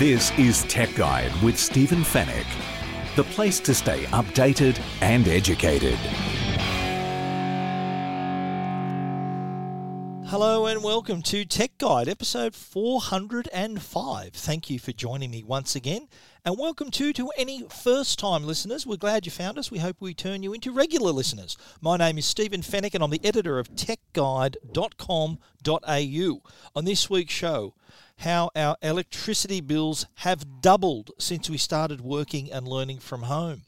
This is Tech Guide with Stephen Fenech, the place to stay updated and educated. Hello and welcome to Tech Guide, episode 405. Thank you for joining me once again. And welcome to to any first time listeners. We're glad you found us. We hope we turn you into regular listeners. My name is Stephen Fenech and I'm the editor of techguide.com.au. On this week's show, how our electricity bills have doubled since we started working and learning from home.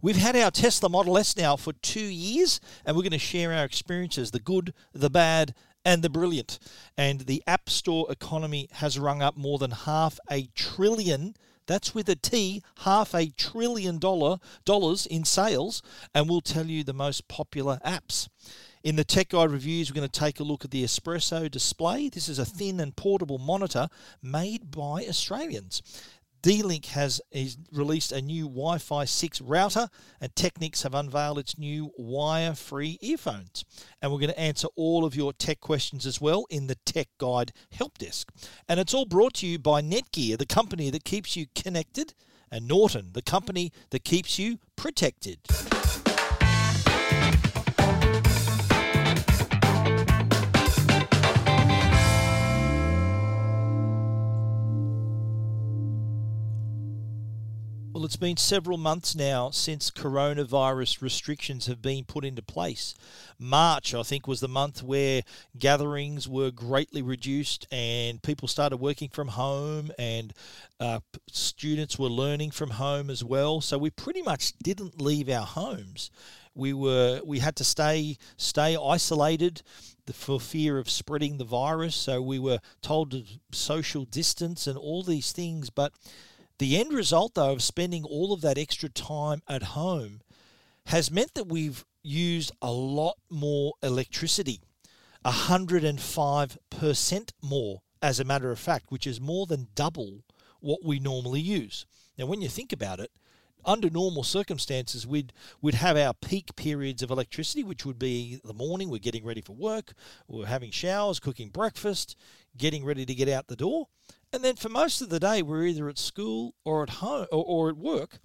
We've had our Tesla Model S now for two years, and we're going to share our experiences the good, the bad, and the brilliant. And the App Store economy has rung up more than half a trillion. That's with a T, half a trillion dollar dollars in sales, and we'll tell you the most popular apps. In the Tech Guide reviews, we're going to take a look at the Espresso display. This is a thin and portable monitor made by Australians. D-Link has released a new Wi-Fi 6 router, and Technics have unveiled its new wire-free earphones. And we're going to answer all of your tech questions as well in the Tech Guide Help Desk. And it's all brought to you by Netgear, the company that keeps you connected, and Norton, the company that keeps you protected. It's been several months now since coronavirus restrictions have been put into place. March, I think, was the month where gatherings were greatly reduced and people started working from home and uh, students were learning from home as well. So we pretty much didn't leave our homes. We were we had to stay stay isolated for fear of spreading the virus. So we were told to social distance and all these things, but the end result, though, of spending all of that extra time at home has meant that we've used a lot more electricity, 105% more, as a matter of fact, which is more than double what we normally use. Now, when you think about it, under normal circumstances, we'd we'd have our peak periods of electricity, which would be the morning. We're getting ready for work, we're having showers, cooking breakfast, getting ready to get out the door, and then for most of the day, we're either at school or at home or, or at work.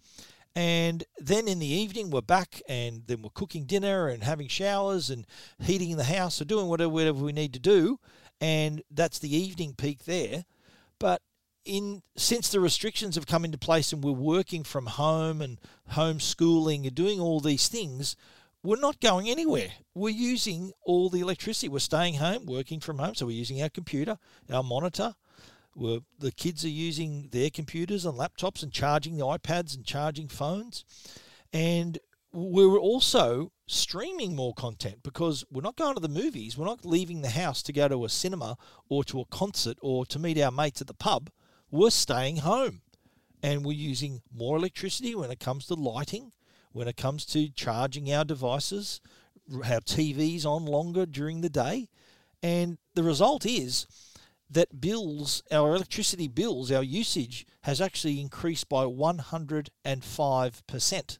And then in the evening, we're back and then we're cooking dinner and having showers and heating the house or doing whatever, whatever we need to do. And that's the evening peak there. But in since the restrictions have come into place and we're working from home and homeschooling and doing all these things, we're not going anywhere. We're using all the electricity. We're staying home, working from home. So we're using our computer, our monitor, where the kids are using their computers and laptops and charging the iPads and charging phones. And we're also streaming more content because we're not going to the movies. We're not leaving the house to go to a cinema or to a concert or to meet our mates at the pub. We're staying home and we're using more electricity when it comes to lighting, when it comes to charging our devices, our TVs on longer during the day. And the result is that bills, our electricity bills, our usage has actually increased by 105%.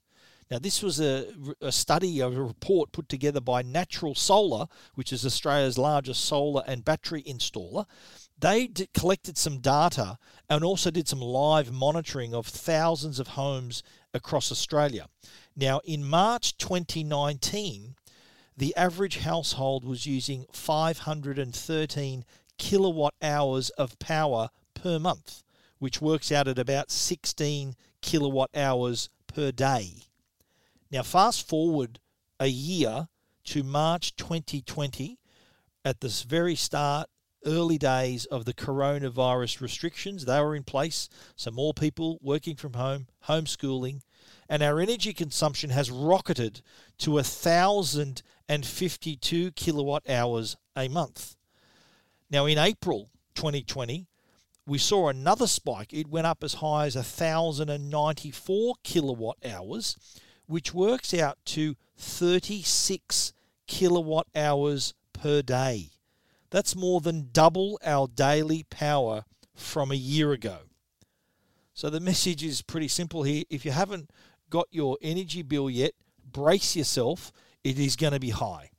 Now, this was a, a study, a report put together by Natural Solar, which is Australia's largest solar and battery installer. They d- collected some data and also did some live monitoring of thousands of homes across Australia. Now, in March 2019, the average household was using 513 kilowatt hours of power per month, which works out at about 16 kilowatt hours per day. Now, fast forward a year to March 2020, at this very start, early days of the coronavirus restrictions, they were in place. So, more people working from home, homeschooling, and our energy consumption has rocketed to 1,052 kilowatt hours a month. Now, in April 2020, we saw another spike. It went up as high as 1,094 kilowatt hours, which works out to 36 kilowatt hours per day. That's more than double our daily power from a year ago. So the message is pretty simple here. If you haven't got your energy bill yet, brace yourself. It is going to be high.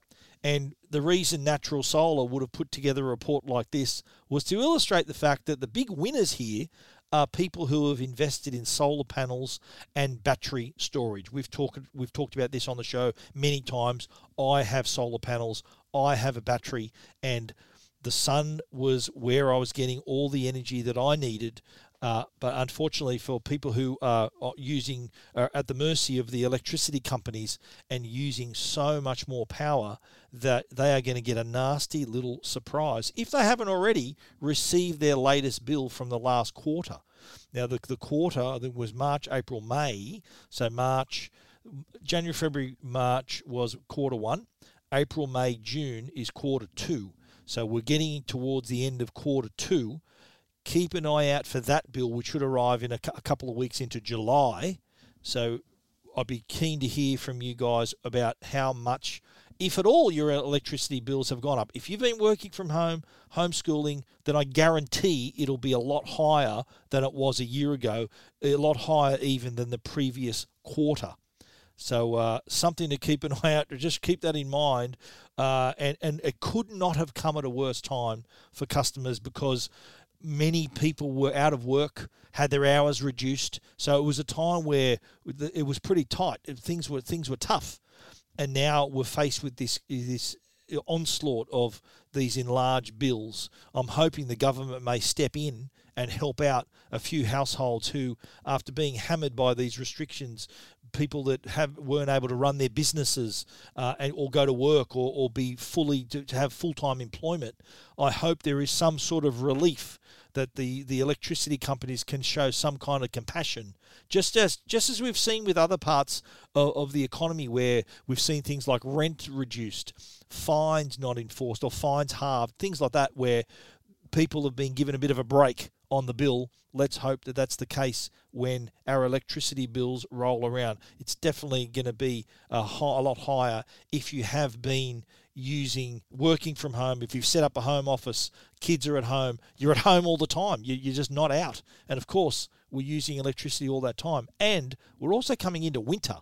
And the reason Natural Solar would have put together a report like this was to illustrate the fact that the big winners here are people who have invested in solar panels and battery storage. We've talked we've talked about this on the show many times. I have solar panels, I have a battery and the sun was where I was getting all the energy that I needed uh, but unfortunately, for people who are using are at the mercy of the electricity companies and using so much more power, that they are going to get a nasty little surprise if they haven't already received their latest bill from the last quarter. Now, the, the quarter I think was March, April, May. So March, January, February, March was quarter one. April, May, June is quarter two. So we're getting towards the end of quarter two keep an eye out for that bill, which should arrive in a, a couple of weeks into July. So I'd be keen to hear from you guys about how much, if at all, your electricity bills have gone up. If you've been working from home, homeschooling, then I guarantee it'll be a lot higher than it was a year ago, a lot higher even than the previous quarter. So uh, something to keep an eye out. Just keep that in mind, uh, and and it could not have come at a worse time for customers because many people were out of work, had their hours reduced. So it was a time where it was pretty tight. Things were things were tough, and now we're faced with this this onslaught of these enlarged bills. I'm hoping the government may step in and help out a few households who, after being hammered by these restrictions, people that have weren't able to run their businesses uh, and or go to work or, or be fully to, to have full time employment. I hope there is some sort of relief that the, the electricity companies can show some kind of compassion, just as just as we've seen with other parts of, of the economy where we've seen things like rent reduced, fines not enforced, or fines halved, things like that, where people have been given a bit of a break on the bill. Let's hope that that's the case when our electricity bills roll around. It's definitely going to be a, high, a lot higher if you have been using working from home, if you've set up a home office, kids are at home, you're at home all the time. You're just not out. And of course, we're using electricity all that time. And we're also coming into winter.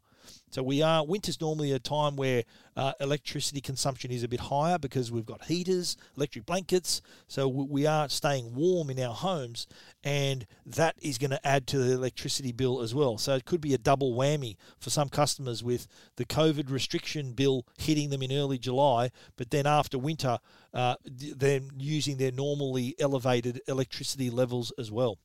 So we are winter's normally a time where uh, electricity consumption is a bit higher because we've got heaters, electric blankets. So we are staying warm in our homes, and that is going to add to the electricity bill as well. So it could be a double whammy for some customers with the COVID restriction bill hitting them in early July, but then after winter, uh, they're using their normally elevated electricity levels as well.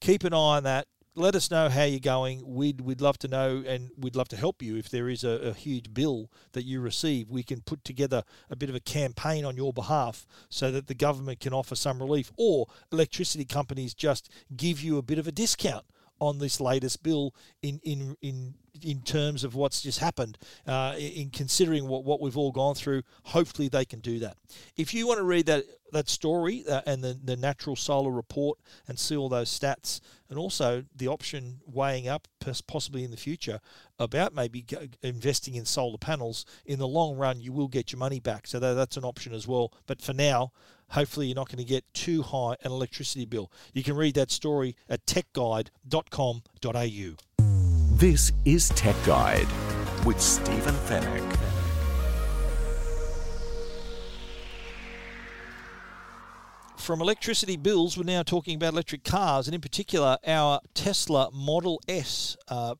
Keep an eye on that let us know how you're going. We'd we'd love to know, and we'd love to help you if there is a, a, huge bill that you receive. We can put together a bit of a campaign on your behalf so that the government can offer some relief, or electricity companies just give you a bit of a discount on this latest bill in in in in terms of what's just happened, uh, in considering what, what we've all gone through, hopefully they can do that. If you want to read that that story uh, and the, the natural solar report and see all those stats, and also the option weighing up possibly in the future about maybe investing in solar panels, in the long run you will get your money back. So that, that's an option as well. But for now, hopefully you're not going to get too high an electricity bill. You can read that story at techguide.com.au. This is Tech Guide with Stephen Fenech. From electricity bills, we're now talking about electric cars, and in particular, our Tesla Model S. Uh,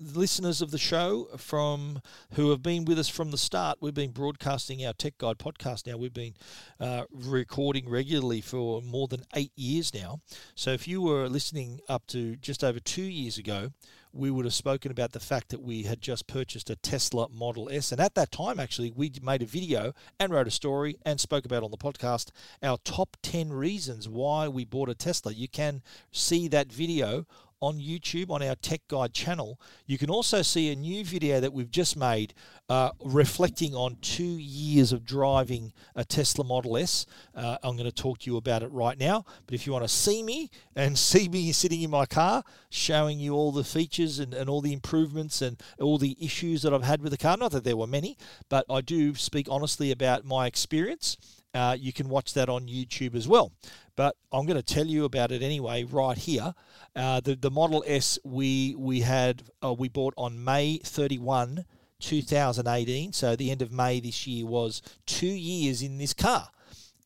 listeners of the show from who have been with us from the start. We've been broadcasting our Tech Guide podcast now. We've been uh, recording regularly for more than eight years now. So if you were listening up to just over two years ago, we would have spoken about the fact that we had just purchased a Tesla Model S. And at that time, actually, we made a video and wrote a story and spoke about on the podcast our top 10 reasons why we bought a Tesla. You can see that video on YouTube on our Tech Guide channel. You can also see a new video that we've just made uh, reflecting on two years of driving a Tesla Model S. Uh, I'm going to talk to you about it right now. But if you want to see me and see me sitting in my car, showing you all the features and, and all the improvements and all the issues that I've had with the car, not that there were many, but I do speak honestly about my experience. Uh, you can watch that on YouTube as well. But I'm going to tell you about it anyway, right here. Uh, the the Model S we we had uh, we bought on May 31, 2018. So the end of May this year was two years in this car,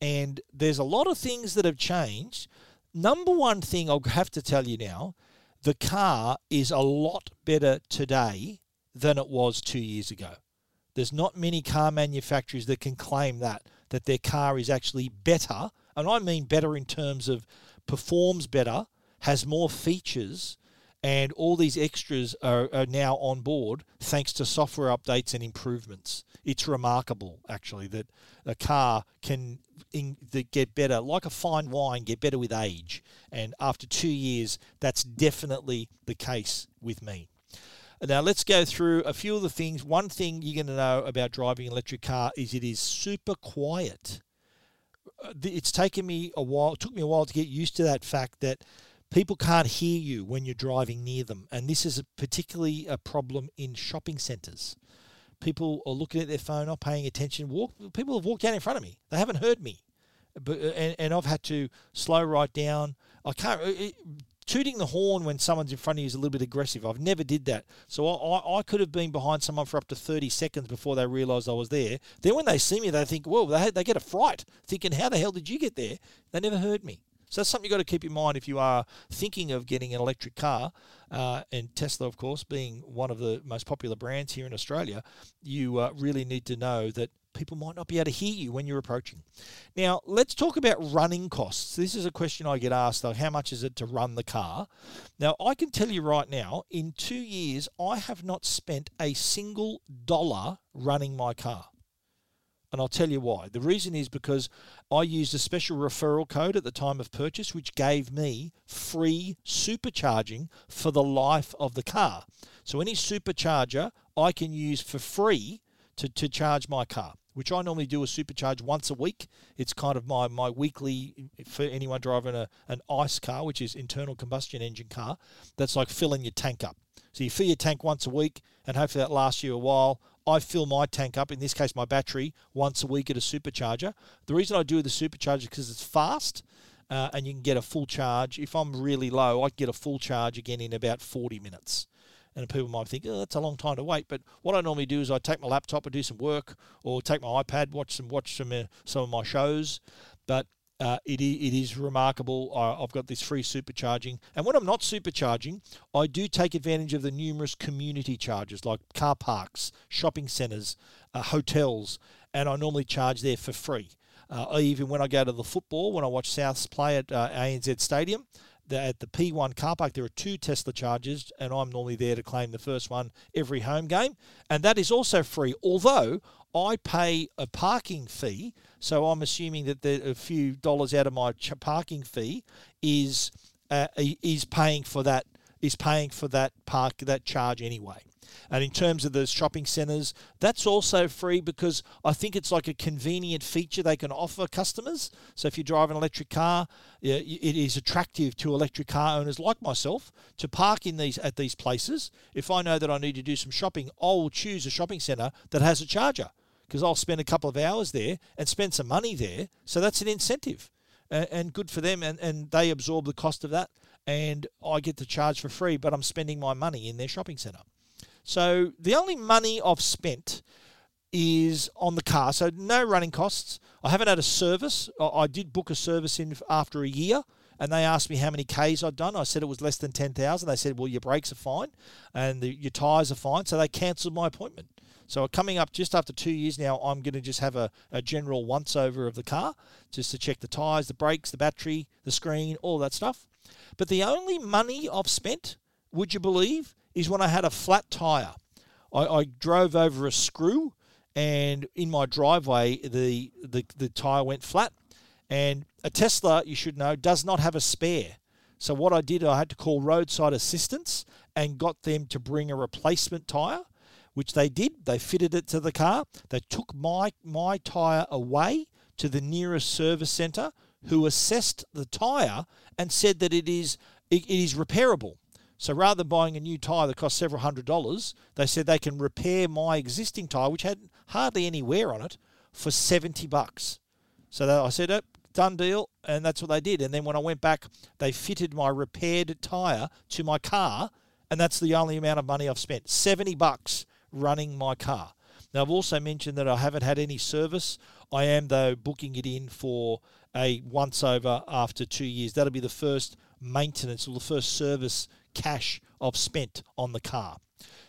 and there's a lot of things that have changed. Number one thing I'll have to tell you now, the car is a lot better today than it was two years ago. There's not many car manufacturers that can claim that that their car is actually better, and I mean better in terms of performs better, has more features, and all these extras are, are now on board thanks to software updates and improvements. It's remarkable, actually, that a car can in, get better, like a fine wine, get better with age. And after two years, that's definitely the case with me. Now let's go through a few of the things. One thing you're going to know about driving an electric car is it is super quiet. Uh, it's taken me a while. It took me a while to get used to that fact that people can't hear you when you're driving near them, and this is a particularly a problem in shopping centres. People are looking at their phone, not paying attention. Walk. People have walked out in front of me. They haven't heard me, but uh, and, and I've had to slow right down. I can't. It, tooting the horn when someone's in front of you is a little bit aggressive. I've never did that. So I, I could have been behind someone for up to 30 seconds before they realised I was there. Then when they see me, they think, whoa, they, they get a fright, thinking, how the hell did you get there? They never heard me. So that's something you've got to keep in mind if you are thinking of getting an electric car. Uh, and Tesla, of course, being one of the most popular brands here in Australia, you uh, really need to know that people might not be able to hear you when you're approaching. Now, let's talk about running costs. This is a question I get asked though how much is it to run the car? Now, I can tell you right now, in two years, I have not spent a single dollar running my car. And I'll tell you why. The reason is because I used a special referral code at the time of purchase, which gave me free supercharging for the life of the car. So, any supercharger I can use for free to, to charge my car which I normally do a supercharge once a week. It's kind of my, my weekly for anyone driving a, an ICE car, which is internal combustion engine car. That's like filling your tank up. So you fill your tank once a week, and hopefully that lasts you a while. I fill my tank up, in this case my battery, once a week at a supercharger. The reason I do the supercharger is because it's fast. Uh, and you can get a full charge. If I'm really low, I can get a full charge again in about 40 minutes and people might think, oh, that's a long time to wait. But what I normally do is I take my laptop and do some work, or take my iPad, watch some watch some uh, some of my shows. But uh, it, it is remarkable. I've got this free supercharging. And when I'm not supercharging, I do take advantage of the numerous community charges like car parks, shopping centres, uh, hotels, and I normally charge there for free. Uh, even when I go to the football, when I watch Souths play at uh, ANZ Stadium, the, at the P1 car park, there are two Tesla chargers, and I'm normally there to claim the first one every home game. And that is also free, although I pay a parking fee. So I'm assuming that the, a few dollars out of my ch- parking fee is uh, is paying for that is paying for that park that charge anyway. And in terms of the shopping centres, that's also free because I think it's like a convenient feature they can offer customers. So if you drive an electric car, it is attractive to electric car owners like myself to park in these at these places. If I know that I need to do some shopping, I will choose a shopping centre that has a charger because I'll spend a couple of hours there and spend some money there. So that's an incentive and, good for them, and, and they absorb the cost of that, and I get to charge for free, but I'm spending my money in their shopping centre. So the only money I've spent is on the car. So no running costs. I haven't had a service. I did book a service in after a year and they asked me how many Ks I'd done. I said it was less than 10,000. They said, well, your brakes are fine and the, your tyres are fine. So they cancelled my appointment. So coming up just after two years now, I'm going to just have a, a general once over of the car just to check the tyres, the brakes, the battery, the screen, all that stuff. But the only money I've spent, would you believe, is when I had a flat tyre. I, I drove over a screw, and in my driveway, the, the, the tyre went flat. And a Tesla, you should know, does not have a spare. So what I did, I had to call roadside assistance and got them to bring a replacement tyre, which they did. They fitted it to the car. They took my my tyre away to the nearest service centre, who assessed the tyre and said that it is it, it is repairable. So rather than buying a new tyre that cost several hundred dollars, they said they can repair my existing tyre, which had hardly any wear on it, for 70 bucks. So I said, oh, done deal, and that's what they did. And then when I went back, they fitted my repaired tyre to my car, and that's the only amount of money I've spent 70 bucks running my car. Now, I've also mentioned that I haven't had any service. I am, though, booking it in for a once over after two years. That'll be the first maintenance or the first service cash I've spent on the car.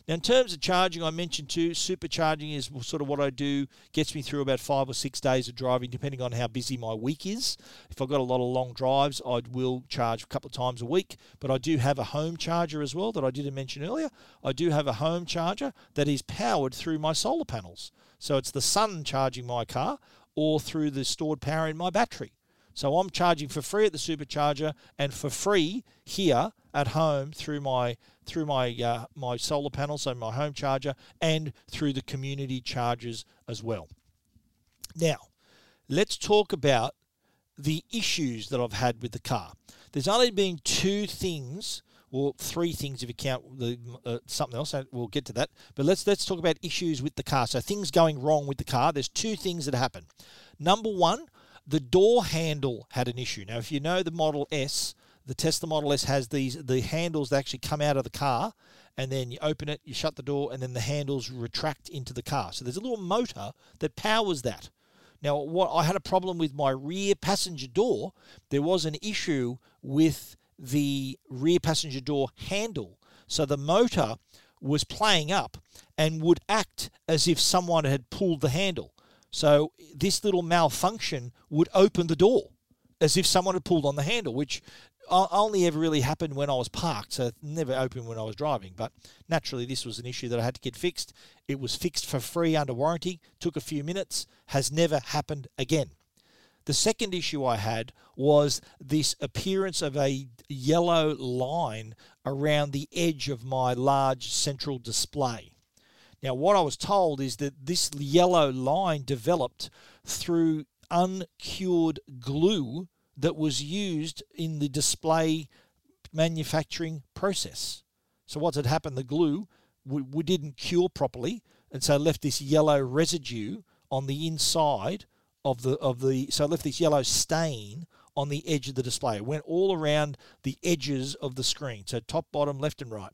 Now, in terms of charging, I mentioned too, supercharging is sort of what I do, gets me through about five or six days of driving, depending on how busy my week is. If I've got a lot of long drives, I will charge a couple of times a week, but I do have a home charger as well that I didn't mention earlier. I do have a home charger that is powered through my solar panels. So it's the sun charging my car or through the stored power in my battery. So I'm charging for free at the supercharger and for free here at home through my through my uh, my solar panels, so my home charger, and through the community chargers as well. Now, let's talk about the issues that I've had with the car. There's only been two things, or three things if you count the, uh, something else. We'll get to that. But let's let's talk about issues with the car. So things going wrong with the car. There's two things that happen. Number one, the door handle had an issue. Now, if you know the Model S, the Tesla Model S has these the handles that actually come out of the car, and then you open it, you shut the door, and then the handles retract into the car. So there's a little motor that powers that. Now, what I had a problem with my rear passenger door. There was an issue with the rear passenger door handle. So the motor was playing up and would act as if someone had pulled the handle. So this little malfunction would open the door as if someone had pulled on the handle, which uh, only ever really happened when I was parked, so never opened when I was driving. But naturally, this was an issue that I had to get fixed. It was fixed for free under warranty, took a few minutes, has never happened again. The second issue I had was this appearance of a yellow line around the edge of my large central display. Now, what I was told is that this yellow line developed through uncured glue that was used in the display manufacturing process. So, what had happened? The glue we, we didn't cure properly, and so left this yellow residue on the inside of the of the so left this yellow stain on the edge of the display. It went all around the edges of the screen, so top, bottom, left, and right.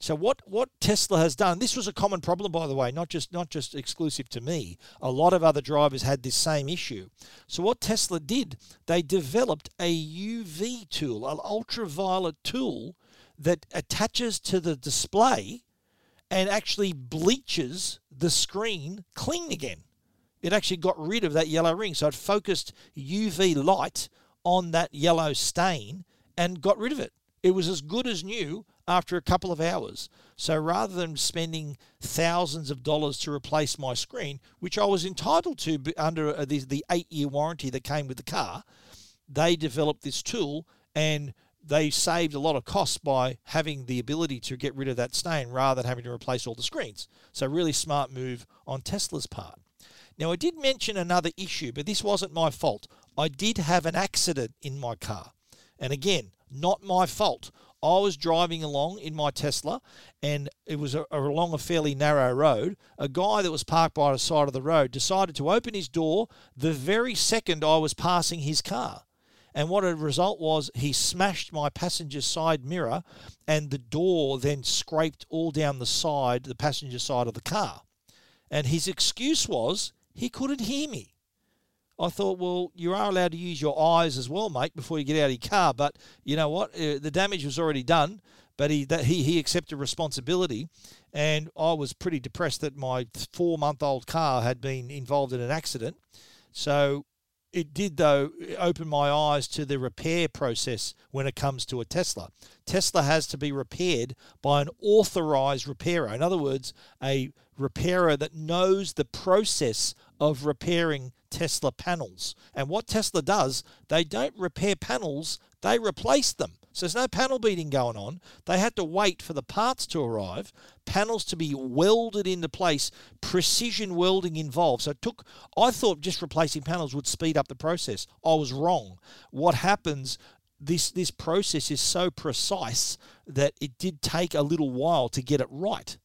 So what what Tesla has done, this was a common problem by the way, not just not just exclusive to me. A lot of other drivers had this same issue. So what Tesla did, they developed a UV tool, an ultraviolet tool that attaches to the display and actually bleaches the screen clean again. It actually got rid of that yellow ring. So it focused UV light on that yellow stain and got rid of it. It was as good as new after a couple of hours. So rather than spending thousands of dollars to replace my screen, which I was entitled to under uh, the, the eight year warranty that came with the car, they developed this tool and they saved a lot of costs by having the ability to get rid of that stain rather than having to replace all the screens. So, really smart move on Tesla's part. Now, I did mention another issue, but this wasn't my fault. I did have an accident in my car. And again, not my fault. I was driving along in my Tesla, and it was a, along a fairly narrow road. A guy that was parked by the side of the road decided to open his door the very second I was passing his car. And what a result was, he smashed my passenger side mirror, and the door then scraped all down the side, the passenger side of the car. And his excuse was he couldn't hear me. I thought, well, you are allowed to use your eyes as well, mate, before you get out of your car. But you know what? Uh, the damage was already done. But he that he he accepted responsibility, and I was pretty depressed that my four month old car had been involved in an accident. So it did though open my eyes to the repair process when it comes to a Tesla. Tesla has to be repaired by an authorized repairer. In other words, a repairer that knows the process of repairing Tesla panels. And what Tesla does, they don't repair panels, they replace them. So there's no panel beating going on. They had to wait for the parts to arrive, panels to be welded into place, precision welding involved. So it took, I thought just replacing panels would speed up the process. I was wrong. What happens this this process is so precise that it did take a little while to get it right.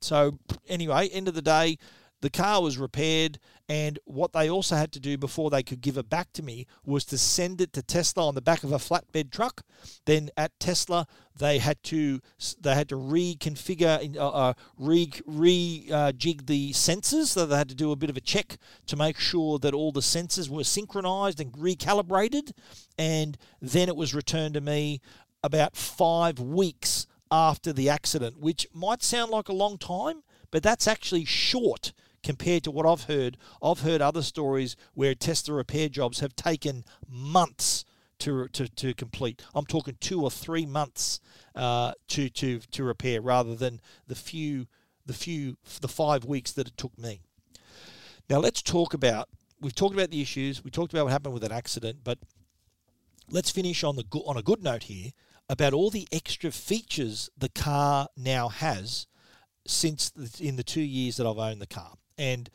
So anyway, end of the day, the car was repaired, and what they also had to do before they could give it back to me was to send it to Tesla on the back of a flatbed truck. Then at Tesla, they had to they had to reconfigure, uh, uh, re re uh, jig the sensors. So they had to do a bit of a check to make sure that all the sensors were synchronized and recalibrated, and then it was returned to me about five weeks after the accident, which might sound like a long time, but that's actually short compared to what I've heard. I've heard other stories where Tesla repair jobs have taken months to, to, to complete. I'm talking two or three months uh, to, to, to repair rather than the few the few the five weeks that it took me. Now let's talk about we've talked about the issues, we talked about what happened with an accident, but let's finish on the on a good note here about all the extra features the car now has since in the two years that I've owned the car. And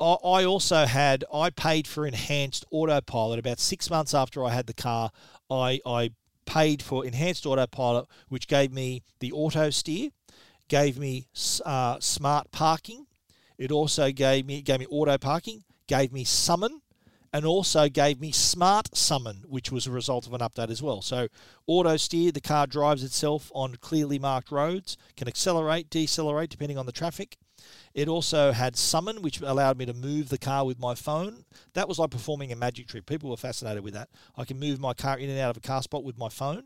I also had I paid for enhanced autopilot about six months after I had the car. I I paid for enhanced autopilot, which gave me the auto steer, gave me uh, smart parking. It also gave me gave me auto parking, gave me summon, and also gave me Smart Summon, which was a result of an update as well. So, auto steer, the car drives itself on clearly marked roads, can accelerate, decelerate depending on the traffic. It also had Summon, which allowed me to move the car with my phone. That was like performing a magic trick. People were fascinated with that. I can move my car in and out of a car spot with my phone.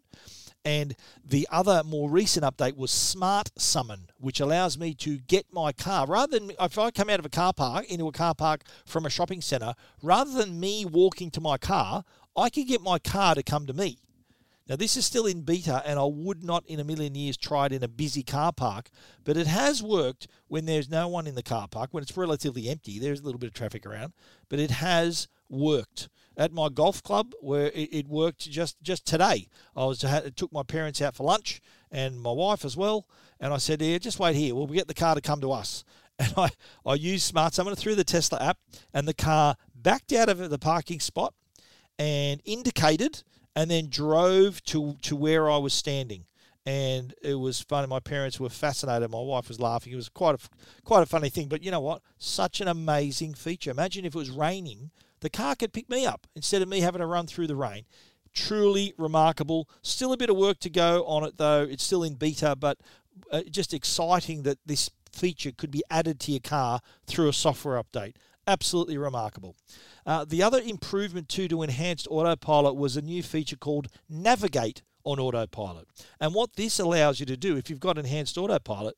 And the other more recent update was Smart Summon, which allows me to get my car rather than if I come out of a car park into a car park from a shopping centre, rather than me walking to my car, I can get my car to come to me. Now, this is still in beta, and I would not in a million years try it in a busy car park, but it has worked when there's no one in the car park, when it's relatively empty. There's a little bit of traffic around, but it has worked at my golf club where it, worked just just today. I was took my parents out for lunch and my wife as well, and I said, "Yeah, just wait here. We'll get the car to come to us." And I I used Smart Summon through the Tesla app, and the car backed out of the parking spot and indicated, and then drove to to where I was standing and it was funny. My parents were fascinated. My wife was laughing. It was quite a quite a funny thing. But you know what? Such an amazing feature. Imagine if it was raining the car could pick me up instead of me having to run through the rain. Truly remarkable. Still a bit of work to go on it, though. It's still in beta, but uh, just exciting that this feature could be added to your car through a software update. Absolutely remarkable. Uh, the other improvement, too, to enhanced autopilot was a new feature called Navigate on autopilot. And what this allows you to do, if you've got enhanced autopilot,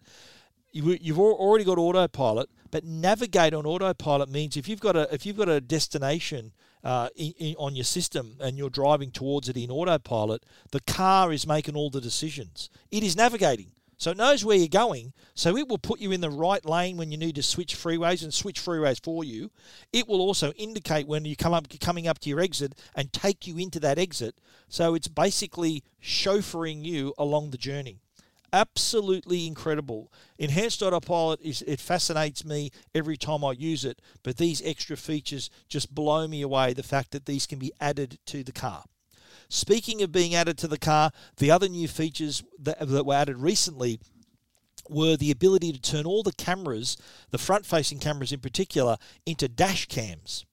you've already got autopilot, but navigate on autopilot means if you've got a if you've got a destination uh, in, in, on your system and you're driving towards it in autopilot, the car is making all the decisions. It is navigating. So it knows where you're going. So it will put you in the right lane when you need to switch freeways and switch freeways for you. It will also indicate when you come up coming up to your exit and take you into that exit. So it's basically chauffeuring you along the journey absolutely incredible. Enhanced Autopilot is it fascinates me every time I use it, but these extra features just blow me away. The fact that these can be added to the car. Speaking of being added to the car, the other new features that, that were added recently were the ability to turn all the cameras, the front facing cameras in particular, into dash cams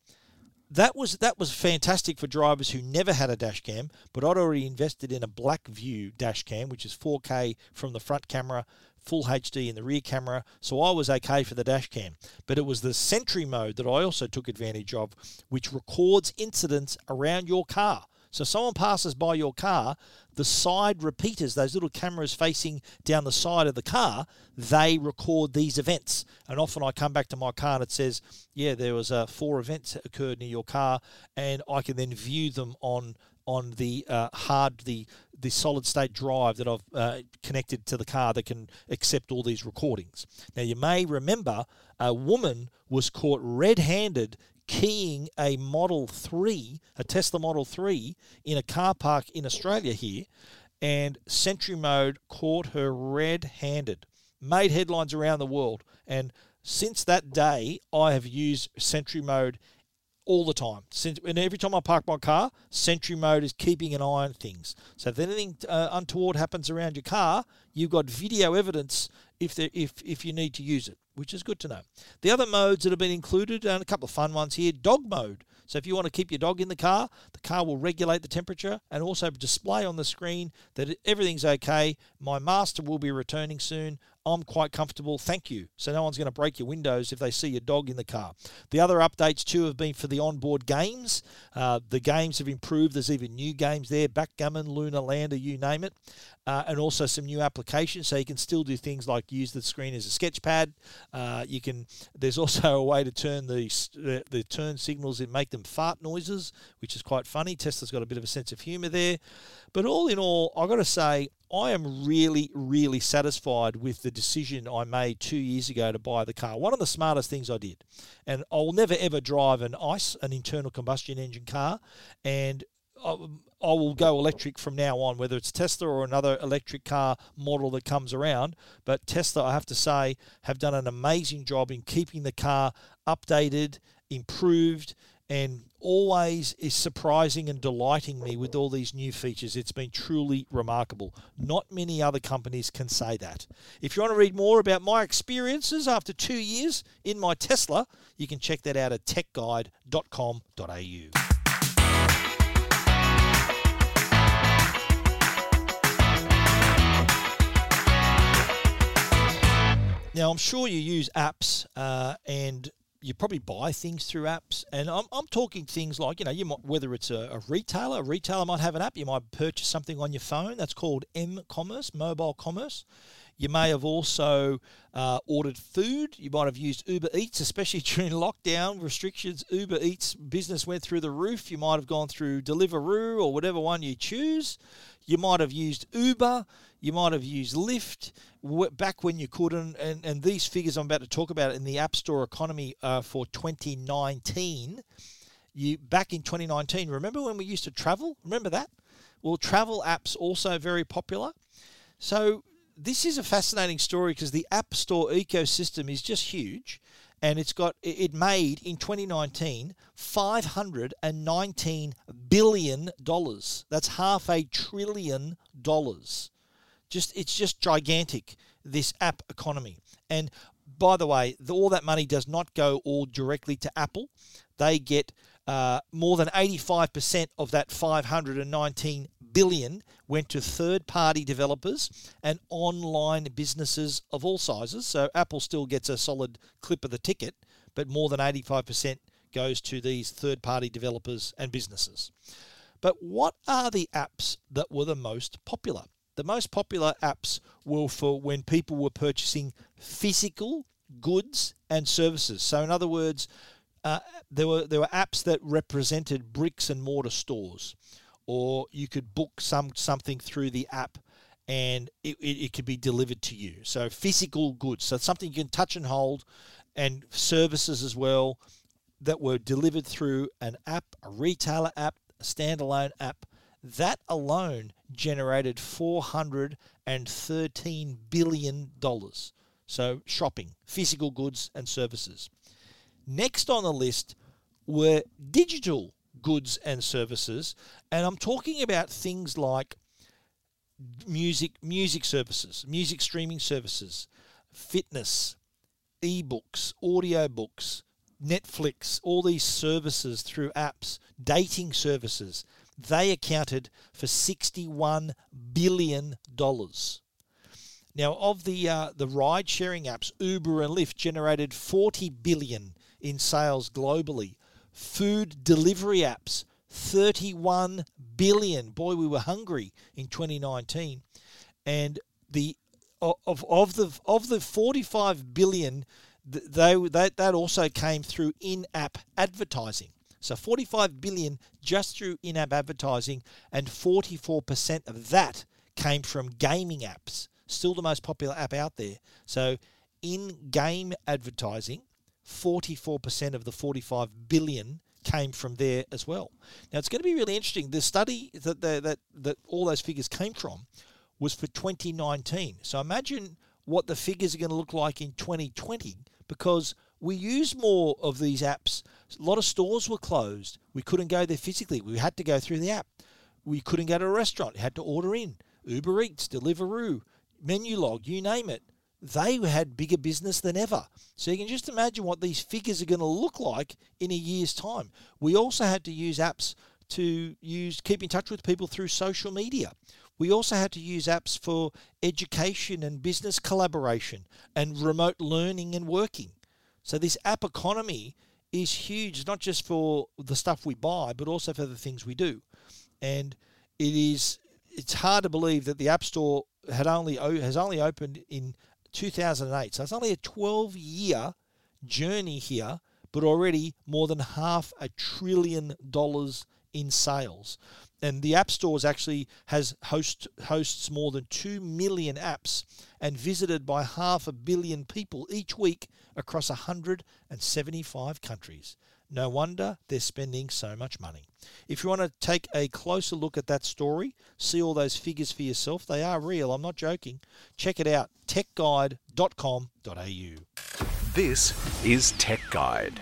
that was that was fantastic for drivers who never had a dash cam, but I'd already invested in a BlackVue dash cam, which is 4K from the front camera, full HD in the rear camera, so I was okay for the dash cam. But it was the Sentry mode that I also took advantage of, which records incidents around your car. So someone passes by your car, the side repeaters, those little cameras facing down the side of the car, they record these events. And often I come back to my car and it says, yeah, there was uh, four events that occurred near your car, and I can then view them on on the uh, hard the the solid state drive that I've uh, connected to the car that can accept all these recordings. Now you may remember a woman was caught red-handed keying a Model 3, a Tesla Model 3, in a car park in Australia here. and Sentry Mode caught her red handed, made headlines around the world. And since that day, I have used Sentry Mode all the time. Since and every time I park my car, Sentry Mode is keeping an eye on things. So if anything uh, untoward happens around your car, you've got video evidence if there, if if you need to use it, which is good to know. The other modes that have been included, and a couple of fun ones here, dog mode. So if you want to keep your dog in the car, the car will regulate the temperature and also display on the screen that everything's okay. My master will be returning soon. I'm quite comfortable. Thank you. So no one's going to break your windows if they see your dog in the car. The other updates too have been for the onboard games. Uh, the games have improved. There's even new games there: Backgammon, Lunar Lander, you name it, uh, and also some new applications. So you can still do things like use the screen as a sketch pad. Uh, you can. There's also a way to turn the the turn signals and make them fart noises, which is quite funny. Tesla's got a bit of a sense of humour there. But all in all, I've got to say, I am really, really satisfied with the decision I made two years ago to buy the car. One of the smartest things I did. And I'll never ever drive an ICE, an internal combustion engine car. And um, I will go electric from now on, whether it's Tesla or another electric car model that comes around. But Tesla, I have to say, have done an amazing job in keeping the car updated, improved, and always is surprising and delighting me with all these new features. It's been truly remarkable. Not many other companies can say that. If you want to read more about my experiences after two years in my Tesla, you can check that out at techguide.com.au. Now, I'm sure you use apps uh, and you probably buy things through apps, and I'm, I'm talking things like you know you might whether it's a, a retailer, a retailer might have an app. You might purchase something on your phone. That's called M commerce, mobile commerce. You may have also uh, ordered food. You might have used Uber Eats, especially during lockdown restrictions. Uber Eats business went through the roof. You might have gone through Deliveroo or whatever one you choose. You might have used Uber. You might have used Lyft back when you could. And, and, and these figures I'm about to talk about in the App Store economy uh, for 2019. You back in 2019. Remember when we used to travel? Remember that? Well, travel apps also very popular. So this is a fascinating story because the App Store ecosystem is just huge and it's got it made in 2019 519 billion dollars. That's half a trillion dollars. Just it's just gigantic this app economy. And by the way all that money does not go all directly to apple. They get uh, more than 85% of that 519 billion went to third-party developers and online businesses of all sizes. So Apple still gets a solid clip of the ticket, but more than 85% goes to these third-party developers and businesses. But what are the apps that were the most popular? The most popular apps were for when people were purchasing physical goods and services. So, in other words, uh, there were there were apps that represented bricks and mortar stores, or you could book some something through the app, and it, it, it could be delivered to you. So physical goods, so something you can touch and hold, and services as well that were delivered through an app, a retailer app, a standalone app. That alone generated four hundred and thirteen billion dollars. So shopping, physical goods and services. Next on the list were digital goods and services, and I'm talking about things like music music services, music streaming services, fitness, ebooks, audiobooks, Netflix, all these services through apps, dating services, they accounted for $61 billion. Now, of the uh, the ride sharing apps, Uber and Lyft generated 40 billion in sales globally. Food delivery apps, 31 billion. Boy, we were hungry in 2019. And the of of the of the 45 billion they that that also came through in-app advertising. So 45 billion just through in-app advertising and 44% of that came from gaming apps. Still the most popular app out there. So in-game advertising 44% of the 45 billion came from there as well. Now it's going to be really interesting. The study that the, that that all those figures came from was for 2019. So imagine what the figures are going to look like in 2020 because we use more of these apps. A lot of stores were closed. We couldn't go there physically. We had to go through the app. We couldn't go to a restaurant. We had to order in. Uber Eats, Deliveroo, Menulog, you name it. They had bigger business than ever. So you can just imagine what these figures are going to look like in a year's time. We also had to use apps to use keep in touch with people through social media. We also had to use apps for education and business collaboration and remote learning and working. So this app economy is huge, not just for the stuff we buy, but also for the things we do. And it is it's hard to believe that the App Store had only has only opened in 2008. So it's only a 12 year journey here, but already more than half a trillion dollars in sales. And the App Stores actually has host hosts more than 2 million apps and visited by half a billion people each week across 175 countries. No wonder they're spending so much money. If you want to take a closer look at that story, see all those figures for yourself, they are real, I'm not joking. Check it out techguide.com.au. This is Tech Guide.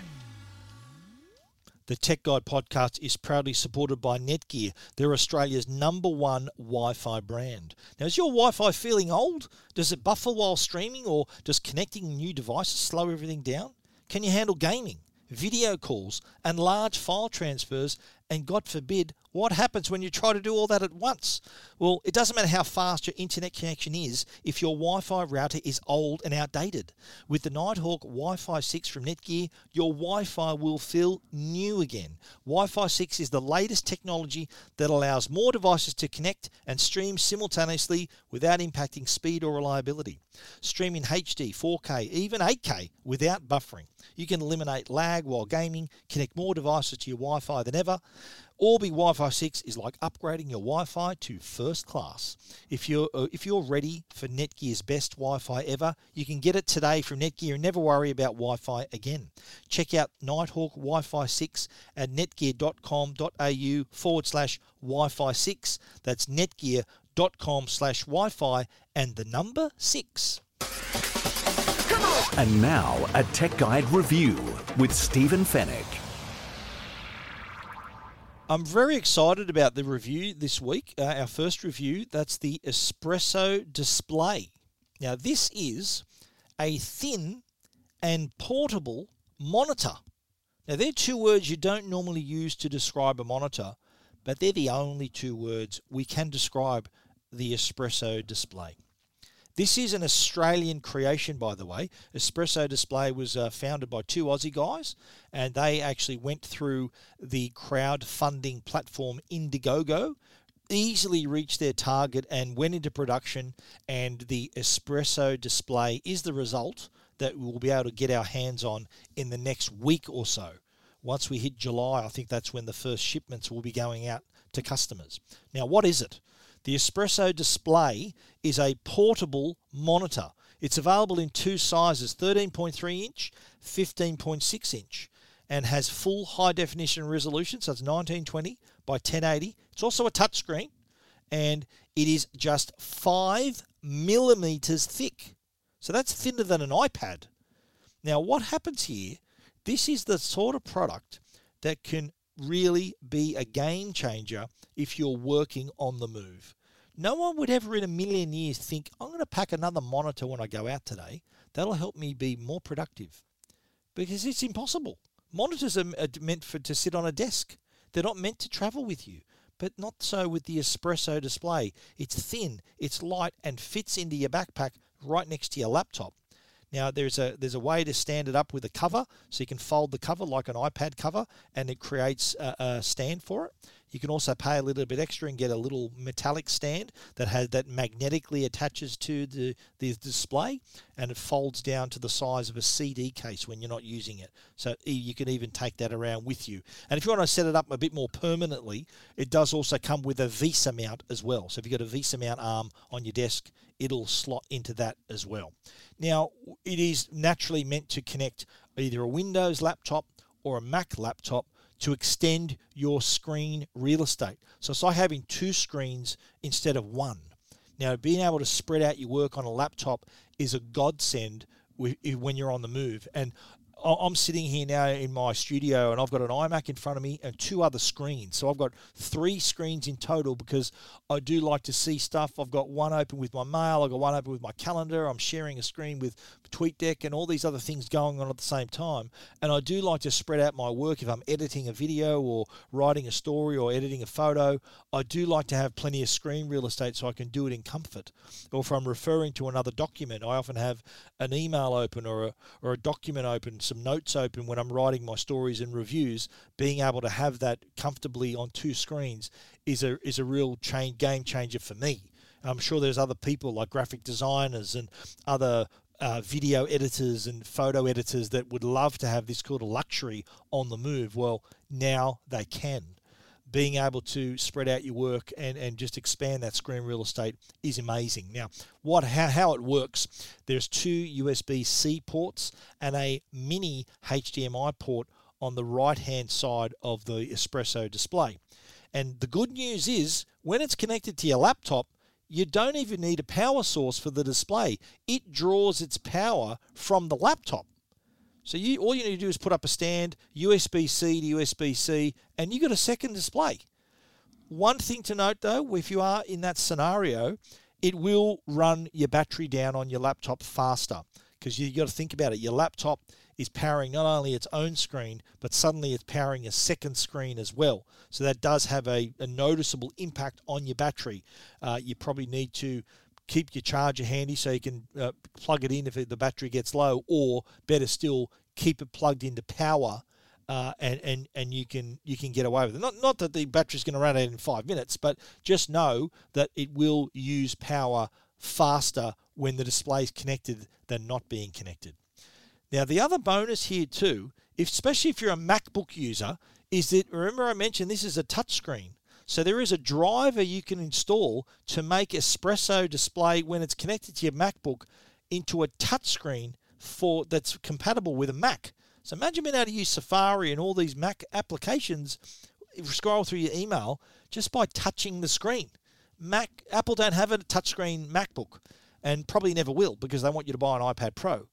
The Tech Guide podcast is proudly supported by Netgear. They're Australia's number one Wi Fi brand. Now, is your Wi Fi feeling old? Does it buffer while streaming, or does connecting new devices slow everything down? Can you handle gaming? Video calls, and large file transfers. And God forbid, what happens when you try to do all that at once? Well, it doesn't matter how fast your internet connection is if your Wi Fi router is old and outdated. With the Nighthawk Wi Fi 6 from Netgear, your Wi Fi will feel new again. Wi Fi 6 is the latest technology that allows more devices to connect and stream simultaneously without impacting speed or reliability. Stream in HD, 4K, even 8K without buffering. You can eliminate lag while gaming, connect more devices to your Wi Fi than ever. Orbi Wi-Fi 6 is like upgrading your Wi-Fi to first class. If you're uh, if you're ready for Netgear's best Wi-Fi ever, you can get it today from Netgear and never worry about Wi-Fi again. Check out Nighthawk Wi-Fi 6 at netgear.com.au forward slash Wi-Fi 6. That's netgear.com slash Wi-Fi and the number 6. And now, a Tech Guide review with Stephen Fenech. I'm very excited about the review this week. Uh, our first review, that's the Espresso Display. Now, this is a thin and portable monitor. Now, they're two words you don't normally use to describe a monitor, but they're the only two words we can describe the Espresso Display. This is an Australian creation, by the way. Espresso Display was uh, founded by two Aussie guys, and they actually went through the crowdfunding platform Indiegogo, easily reached their target, and went into production. And the Espresso Display is the result that we'll be able to get our hands on in the next week or so. Once we hit July, I think that's when the first shipments will be going out to customers. Now, what is it? The Espresso display is a portable monitor. It's available in two sizes 13.3 inch, 15.6 inch, and has full high definition resolution, so it's 1920 by 1080. It's also a touchscreen, and it is just 5 millimeters thick. So that's thinner than an iPad. Now, what happens here? This is the sort of product that can really be a game changer if you're working on the move. No one would ever in a million years think, I'm going to pack another monitor when I go out today. That'll help me be more productive. Because it's impossible. Monitors are meant for to sit on a desk. They're not meant to travel with you. But not so with the espresso display. It's thin, it's light, and fits into your backpack right next to your laptop. Now there's a there's a way to stand it up with a cover, so you can fold the cover like an iPad cover, and it creates a, a stand for it. You can also pay a little bit extra and get a little metallic stand that has that magnetically attaches to the, the display and it folds down to the size of a CD case when you're not using it. So you can even take that around with you. And if you want to set it up a bit more permanently, it does also come with a VESA mount as well. So if you've got a VESA mount arm on your desk, it'll slot into that as well. Now, it is naturally meant to connect either a Windows laptop or a Mac laptop to extend your screen real estate. So it's like having two screens instead of one. Now, being able to spread out your work on a laptop is a godsend when you're on the move. And I'm sitting here now in my studio and I've got an iMac in front of me and two other screens. So I've got three screens in total because I do like to see stuff. I've got one open with my mail, I've got one open with my calendar, I'm sharing a screen with TweetDeck and all these other things going on at the same time. And I do like to spread out my work if I'm editing a video or writing a story or editing a photo. I do like to have plenty of screen real estate so I can do it in comfort. Or if I'm referring to another document, I often have an email open or a, or a document open some notes open when I'm writing my stories and reviews, being able to have that comfortably on two screens is a is a real change, game changer for me. I'm sure there's other people like graphic designers and other uh, video editors and photo editors that would love to have this kind of luxury on the move. Well, now they can being able to spread out your work and, and just expand that screen real estate is amazing. Now, what how, how it works, there's two USB-C ports and a mini HDMI port on the right-hand side of the Espresso display. And the good news is when it's connected to your laptop, you don't even need a power source for the display. It draws its power from the laptop. So you all you need to do is put up a stand, USB C to USB C, and you got a second display. One thing to note though, if you are in that scenario, it will run your battery down on your laptop faster because you got to think about it. Your laptop is powering not only its own screen, but suddenly it's powering a second screen as well. So that does have a, a noticeable impact on your battery. Uh, you probably need to keep your charger handy so you can uh, plug it in if the battery gets low, or better still, keep it plugged into power. Uh, and, and and you can you can get away with it. Not not that the battery's going to run out in five minutes, but just know that it will use power faster when the display is connected than not being connected. Now the other bonus here too, if, especially if you're a MacBook user, is that remember I mentioned this is a touchscreen. So there is a driver you can install to make Espresso display when it's connected to your MacBook into a touchscreen for that's compatible with a Mac. So imagine being able to use Safari and all these Mac applications, scroll through your email just by touching the screen. Mac Apple don't have a touchscreen MacBook and probably never will because they want you to buy an iPad Pro.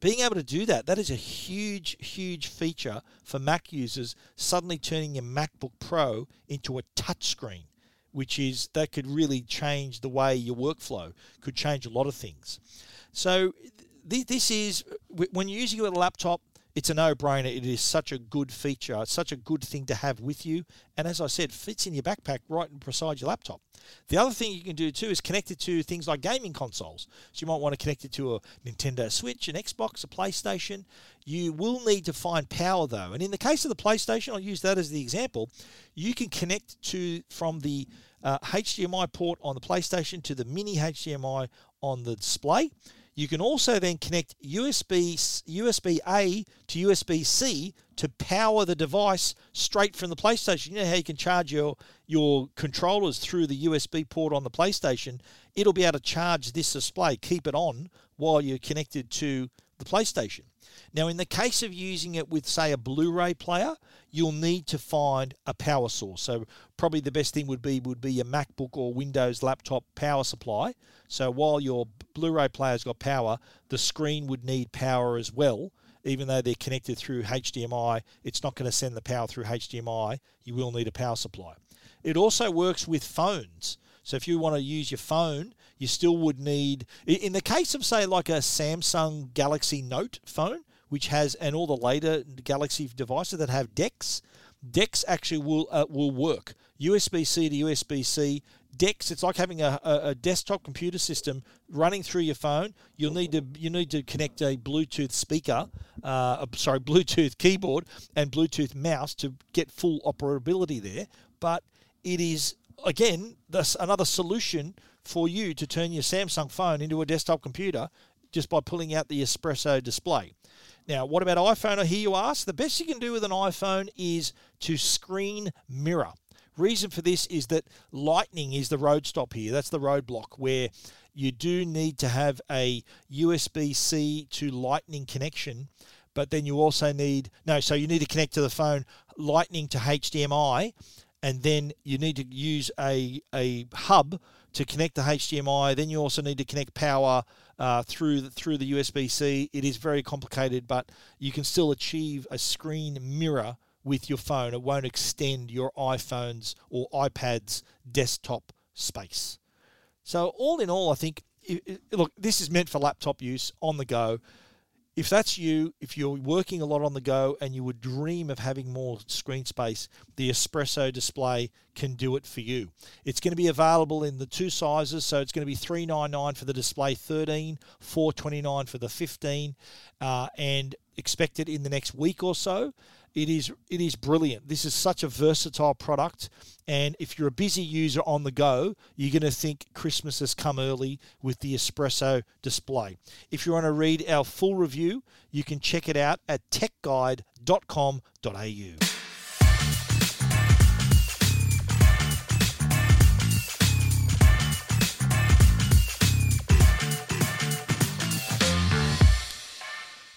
Being able to do that, that is a huge, huge feature for Mac users, suddenly turning your MacBook Pro into a touchscreen, which is that could really change the way your workflow, could change a lot of things. So this is, when you're using it with a laptop, it's a no-brainer. It is such a good feature. It's such a good thing to have with you. And as I said, fits in your backpack right beside your laptop. The other thing you can do too is connect it to things like gaming consoles. So you might want to connect it to a Nintendo Switch, an Xbox, a PlayStation. You will need to find power though. And in the case of the PlayStation, I'll use that as the example. You can connect to from the uh, HDMI port on the PlayStation to the mini HDMI on the display. You can also then connect USB USB A to USB C to power the device straight from the PlayStation. You know how you can charge your your controllers through the USB port on the PlayStation? It'll be able to charge this display, keep it on while you're connected to the PlayStation. Now, in the case of using it with, say, a Blu ray player, you'll need to find a power source. So, probably the best thing would be would be your MacBook or Windows laptop power supply. So, while your Blu ray player's got power, the screen would need power as well. Even though they're connected through HDMI, it's not going to send the power through HDMI. You will need a power supply. It also works with phones. So if you want to use your phone, you still would need, in the case of, say, like a Samsung Galaxy Note phone, which has, and all the later Galaxy devices that have DeX, DeX actually will uh, will work. USB C to USB C. DeX, it's like having a, a, desktop computer system running through your phone. You'll need to you need to connect a Bluetooth speaker, uh, sorry, Bluetooth keyboard and Bluetooth mouse to get full operability there. But it is again this another solution for you to turn your Samsung phone into a desktop computer just by pulling out the espresso display. Now, what about iPhone? I hear you ask. The best you can do with an iPhone is to screen mirror. Reason for this is that Lightning is the road stop here. That's the roadblock where you do need to have a USB C to Lightning connection but then you also need no. So you need to connect to the phone Lightning to HDMI, and then you need to use a a hub to connect the HDMI. Then you also need to connect power uh, through the, through the USB C. It is very complicated, but you can still achieve a screen mirror with your phone. It won't extend your iPhone's or iPad's desktop space. So all in all, I think look, this is meant for laptop use on the go if that's you, if you're working a lot on the go and you would dream of having more screen space, the Espresso display can do it for you. It's going to be available in the two sizes, so it's going to be three nine nine for the display 13, 429 for the 15, uh, and expected in the next week or so. It is it is brilliant. This is such a versatile product, and if you're a busy user on the go, you're going to think Christmas has come early with the espresso display. If you want to read our full review, you can check it out at techguide.com.au.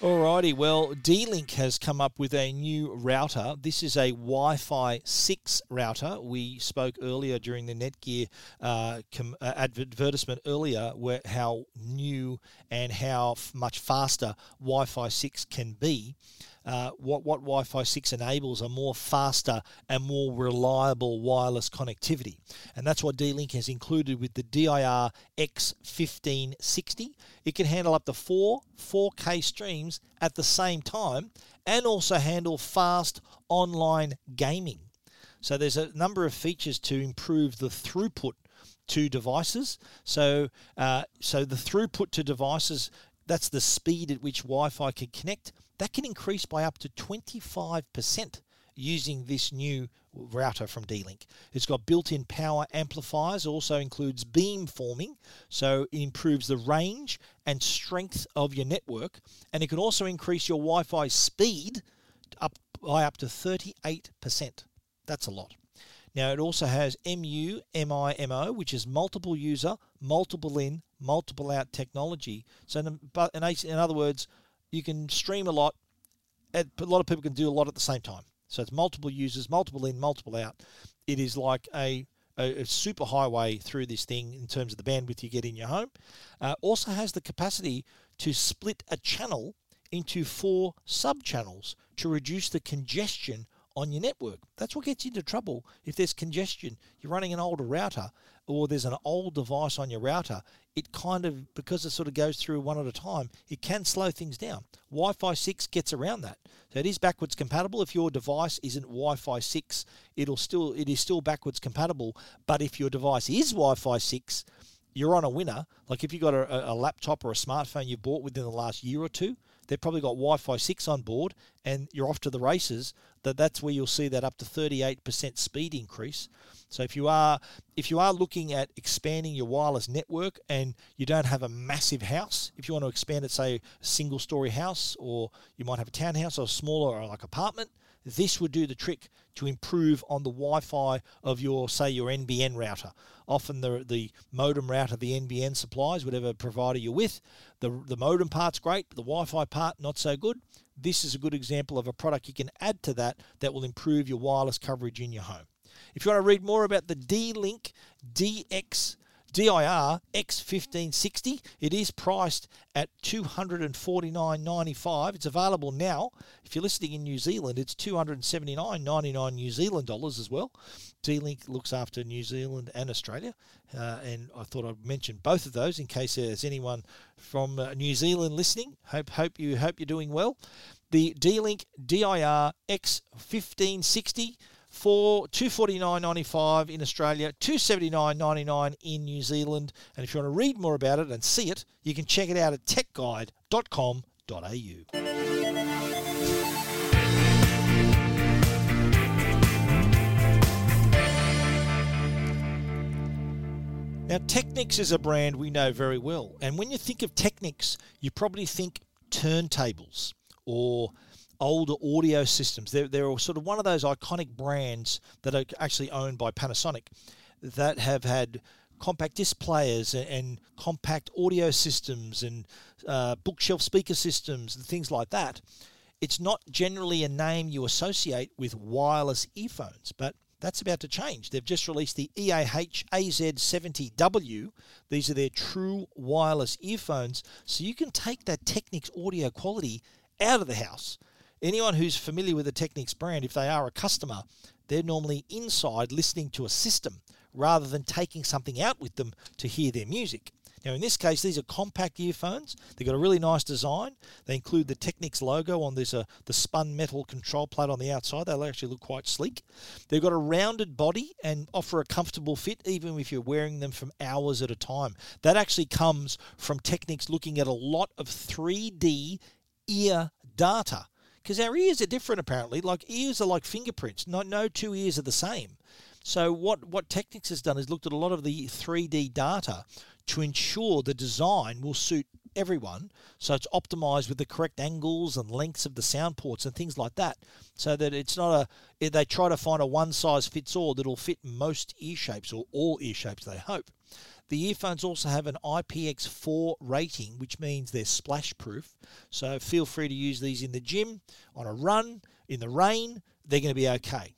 Alrighty, well, D-Link has come up with a new router. This is a Wi-Fi 6 router. We spoke earlier during the Netgear uh, com- uh, advertisement earlier where how new and how f- much faster Wi-Fi 6 can be uh, what, what Wi Fi 6 enables a more faster and more reliable wireless connectivity. And that's what D Link has included with the DIR X1560. It can handle up to four 4K streams at the same time and also handle fast online gaming. So there's a number of features to improve the throughput to devices. So, uh, so the throughput to devices that's the speed at which Wi-Fi can connect that can increase by up to 25% using this new router from D-Link. It's got built-in power amplifiers, also includes beam forming, so it improves the range and strength of your network, and it can also increase your Wi-Fi speed up by up to 38%. That's a lot. Now it also has MU, MIMO, which is multiple user, multiple in, multiple out technology. So in, in other words, you can stream a lot. A lot of people can do a lot at the same time. So it's multiple users, multiple in, multiple out. It is like a, a, a super highway through this thing in terms of the bandwidth you get in your home. Uh, also has the capacity to split a channel into four sub channels to reduce the congestion on your network. That's what gets you into trouble if there's congestion. You're running an older router or there's an old device on your router, it kind of, because it sort of goes through one at a time, it can slow things down. Wi Fi 6 gets around that. So it is backwards compatible. If your device isn't Wi Fi 6, it'll still, it is still backwards compatible. But if your device is Wi Fi 6, you're on a winner. Like if you've got a, a laptop or a smartphone you bought within the last year or two, they've probably got Wi-Fi 6 on board and you're off to the races, that that's where you'll see that up to 38% speed increase. So if you are if you are looking at expanding your wireless network and you don't have a massive house, if you want to expand it, say a single story house, or you might have a townhouse or a smaller or like apartment, this would do the trick to improve on the Wi-Fi of your, say, your NBN router. Often the the modem router the NBN supplies, whatever provider you're with, the the modem part's great, but the Wi-Fi part not so good. This is a good example of a product you can add to that that will improve your wireless coverage in your home. If you want to read more about the D-Link DX DIR X1560. It is priced at $249.95. It's available now. If you're listening in New Zealand, it's $279.99 New Zealand dollars as well. D-Link looks after New Zealand and Australia, uh, and I thought I'd mention both of those in case there's anyone from uh, New Zealand listening. Hope hope you hope you're doing well. The D-Link DIR X1560 for two forty nine ninety five in Australia, two seventy nine ninety nine in New Zealand. And if you want to read more about it and see it, you can check it out at techguide.com.au. Now, Technics is a brand we know very well. And when you think of Technics, you probably think turntables or older audio systems. They're, they're sort of one of those iconic brands that are actually owned by Panasonic that have had compact disc players and, and compact audio systems and uh, bookshelf speaker systems and things like that. it's not generally a name you associate with wireless earphones, but that's about to change. They've just released the EAH AZ70W. These are their true wireless earphones, so you can take that Technics audio quality out of the house. Anyone who's familiar with the Technics brand, if they are a customer, they're normally inside listening to a system rather than taking something out with them to hear their music. Now, in this case, these are compact earphones. They've got a really nice design. They include the Technics logo on this, uh, the spun metal control plate on the outside. They actually look quite sleek. They've got a rounded body and offer a comfortable fit, even if you're wearing them from hours at a time. That actually comes from Technics looking at a lot of 3D ear data because our ears are different apparently. Like ears are like fingerprints. No, no two ears are the same. So what what Technics has done is looked at a lot of the 3D data to ensure the design will suit everyone. So it's optimized with the correct angles and lengths of the sound ports and things like that. So that it's not a, they try to find a one size fits all that'll fit most ear shapes or all ear shapes, they hope. The earphones also have an IPX4 rating, which means they're splash proof. So feel free to use these in the gym, on a run, in the rain, they're going to be okay.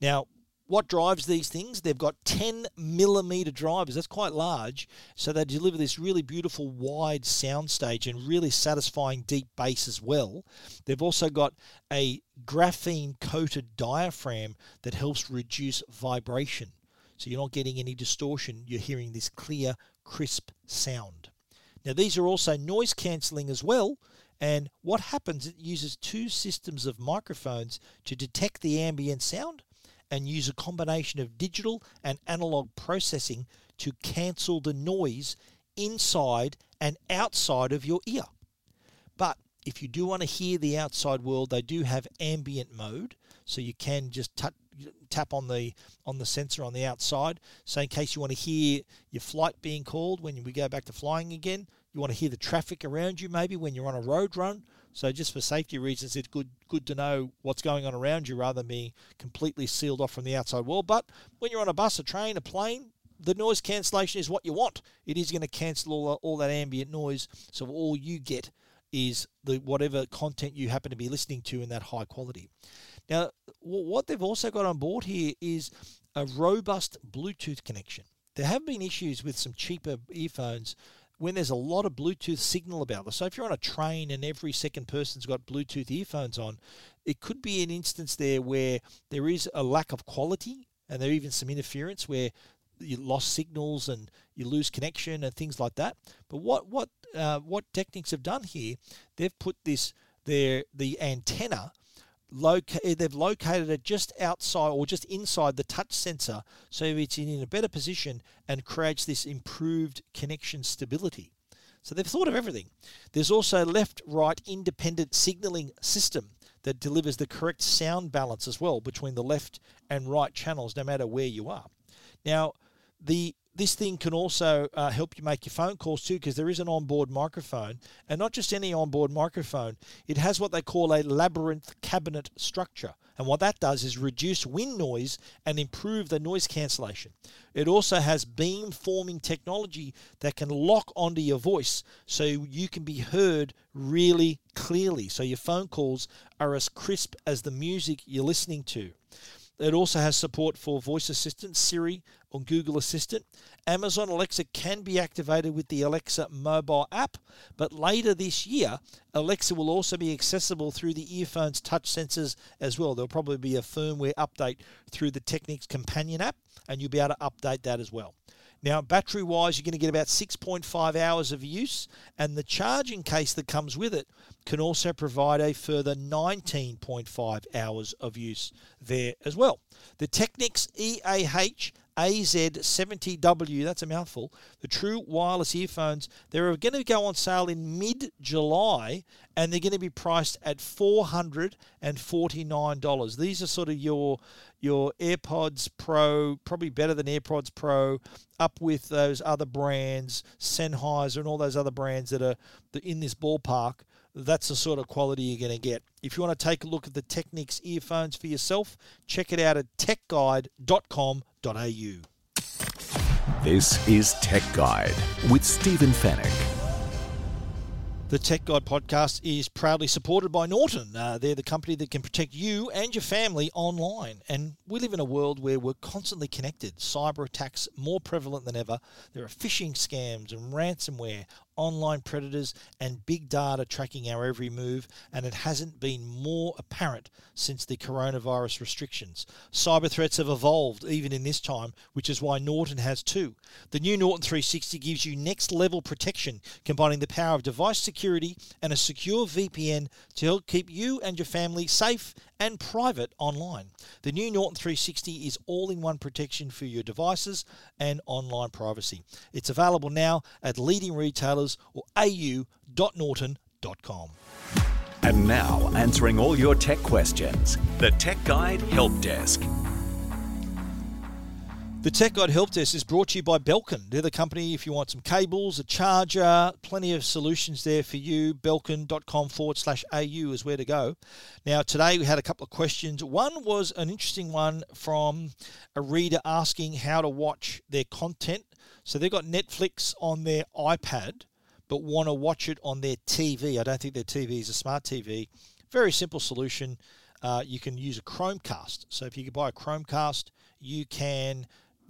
Now, what drives these things? They've got 10 millimeter drivers. That's quite large. So they deliver this really beautiful wide soundstage and really satisfying deep bass as well. They've also got a graphene coated diaphragm that helps reduce vibration. So you're not getting any distortion. You're hearing this clear, crisp sound. Now, these are also noise cancelling as well. And what happens, it uses two systems of microphones to detect the ambient sound and use a combination of digital and analog processing to cancel the noise inside and outside of your ear. But if you do want to hear the outside world, they do have ambient mode, so you can just t- tap on the on the sensor on the outside. So in case you want to hear your flight being called when we go back to flying again, you want to hear the traffic around you maybe when you're on a road run. So just for safety reasons, it's good good to know what's going on around you rather than being completely sealed off from the outside world. But when you're on a bus, a train, a plane, the noise cancellation is what you want. It is going to cancel all, all that ambient noise, so all you get is the whatever content you happen to be listening to in that high quality. Now, what they've also got on board here is a robust Bluetooth connection. There have been issues with some cheaper earphones when there's a lot of Bluetooth signal about them. So if you're on a train and every second person's got Bluetooth earphones on, it could be an instance there where there is a lack of quality and there even some interference where you lost signals and you lose connection and things like that. But what what uh, what Technics have done here, they've put this their the antenna loca- eh, they've located it just outside or just inside the touch sensor so it's in a better position and creates this improved connection stability. So they've thought of everything. There's also left right independent signaling system that delivers the correct sound balance as well between the left and right channels no matter where you are. Now, the this thing can also uh, help you make your phone calls too because there is an onboard microphone and not just any onboard microphone it has what they call a labyrinth cabinet structure and what that does is reduce wind noise and improve the noise cancellation. It also has beam forming technology that can lock onto your voice so you can be heard really clearly so your phone calls are as crisp as the music you're listening to it also has support for voice assistant, Siri, on Google Assistant. Amazon Alexa can be activated with the Alexa mobile app, but later this year, Alexa will also be accessible through the earphone's touch sensors as well. There'll probably be a firmware update through the Technics companion app, and you'll be able to update that as well. Now, battery wise, you're going to get about 6.5 hours of use, and the charging case that comes with it can also provide a further 19.5 hours of use there as well. The Technics EAH AZ70W, that's a mouthful, the true wireless earphones, they're going to go on sale in mid July and they're going to be priced at $449. These are sort of your your AirPods Pro, probably better than AirPods Pro, up with those other brands, Sennheiser and all those other brands that are in this ballpark that's the sort of quality you're going to get. If you want to take a look at the Technics earphones for yourself, check it out at techguide.com.au. This is Tech Guide with Stephen Fenech. The Tech Guide podcast is proudly supported by Norton. Uh, they're the company that can protect you and your family online. And we live in a world where we're constantly connected. Cyber attacks more prevalent than ever. There are phishing scams and ransomware, online predators, and big data tracking our every move, and it hasn't been more apparent since the coronavirus restrictions. Cyber threats have evolved even in this time, which is why Norton has too. The new Norton 360 gives you next level protection, combining the power of device security and a secure VPN to help keep you and your family safe and private online. The new Norton 360 is all in one protection for your devices and online privacy. It's available now at leading retailers or au.norton.com. And now, answering all your tech questions, the Tech Guide Help Desk. The Tech Guide Help Desk is brought to you by Belkin. They're the company if you want some cables, a charger, plenty of solutions there for you. Belkin.com forward slash AU is where to go. Now, today we had a couple of questions. One was an interesting one from a reader asking how to watch their content. So they've got Netflix on their iPad, but want to watch it on their TV. I don't think their TV is a smart TV. Very simple solution. Uh, you can use a Chromecast. So if you can buy a Chromecast, you can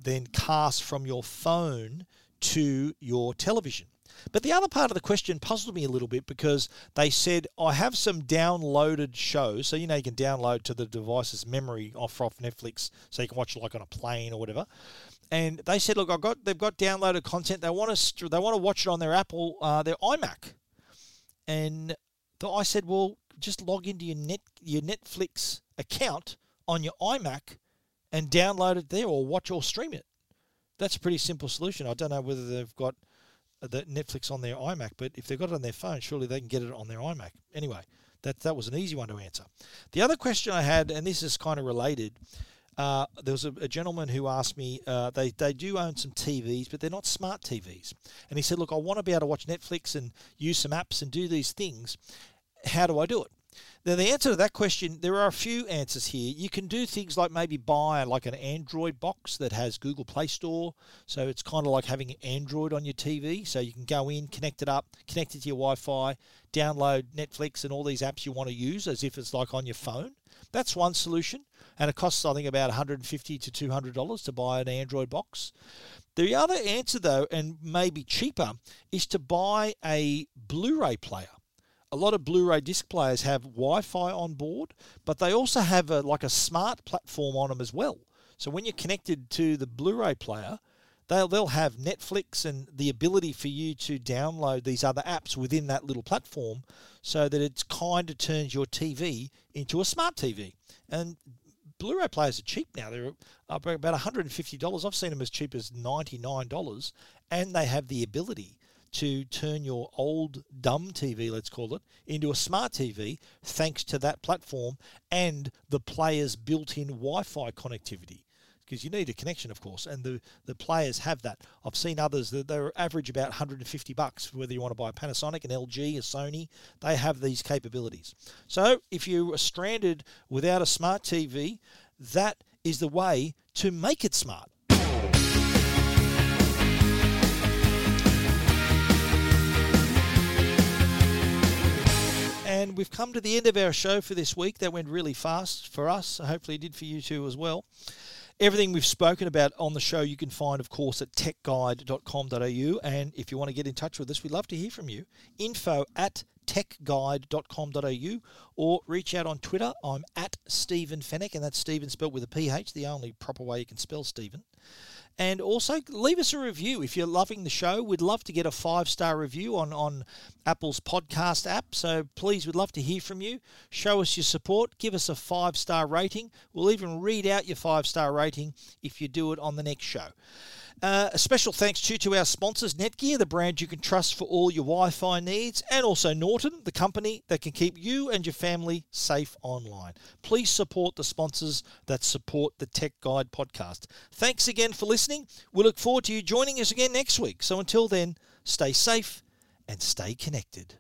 then cast from your phone to your television. But the other part of the question puzzled me a little bit because they said, I have some downloaded shows. So, you know, you can download to the device's memory off, off Netflix so you can watch it like on a plane or whatever. And they said, look, I've got they've got downloaded content. They want to they want to watch it on their Apple, uh, their iMac. And I said, well, just log into your net your Netflix account on your iMac and download it there or watch or stream it. That's a pretty simple solution. I don't know whether they've got the Netflix on their iMac, but if they've got it on their phone, surely they can get it on their iMac. Anyway, that that was an easy one to answer. The other question I had, and this is kind of related, uh, there was a, a, gentleman who asked me, uh, they, they do own some TVs, but they're not smart TVs. And he said, Look, I want to be able to watch Netflix and use some apps and do these things. How do I do it? Now, the answer to that question, there are a few answers here. You can do things like maybe buy like an Android box that has Google Play Store. So it's kind of like having Android on your TV. So you can go in, connect it up, connect it to your Wi Fi, download Netflix and all these apps you want to use as if it's like on your phone. That's one solution. And it costs, I think, about 150 to $200 to buy an Android box. The other answer, though, and maybe cheaper, is to buy a Blu ray player a lot of Blu-ray disc players have Wi-Fi on board, but they also have a, like a smart platform on them as well. So when you're connected to the Blu-ray player, they'll they'll have Netflix and the ability for you to download these other apps within that little platform, so that it's kind of turns your TV into a smart TV. And Blu-ray players are cheap now. They're about $150. I've seen them as cheap as $99, and they have the ability to turn your old dumb TV, let's call it, into a smart TV thanks to that platform and the player's built in Wi Fi connectivity. Because you need a connection, of course, and the, the players have that. I've seen others that they're average about 150 bucks, whether you want to buy a Panasonic, an LG, a Sony, they have these capabilities. So if you are stranded without a smart TV, that is the way to make it smart. And we've come to the end of our show for this week. That went really fast for us. Hopefully, it did for you too as well. Everything we've spoken about on the show, you can find, of course, at techguide.com.au. And if you want to get in touch with us, we'd love to hear from you. Info at techguide.com.au or reach out on Twitter. I'm at Stephen Fenech, and that's Stephen spelled with a PH, the only proper way you can spell Stephen. And also leave us a review if you're loving the show. We'd love to get a five star review on, on Apple's podcast app. So please, we'd love to hear from you. Show us your support. Give us a five star rating. We'll even read out your five star rating if you do it on the next show. Uh, a special thanks to, to our sponsors, Netgear, the brand you can trust for all your Wi Fi needs, and also Norton, the company that can keep you and your family safe online. Please support the sponsors that support the Tech Guide podcast. Thanks again for listening. We look forward to you joining us again next week. So until then, stay safe and stay connected.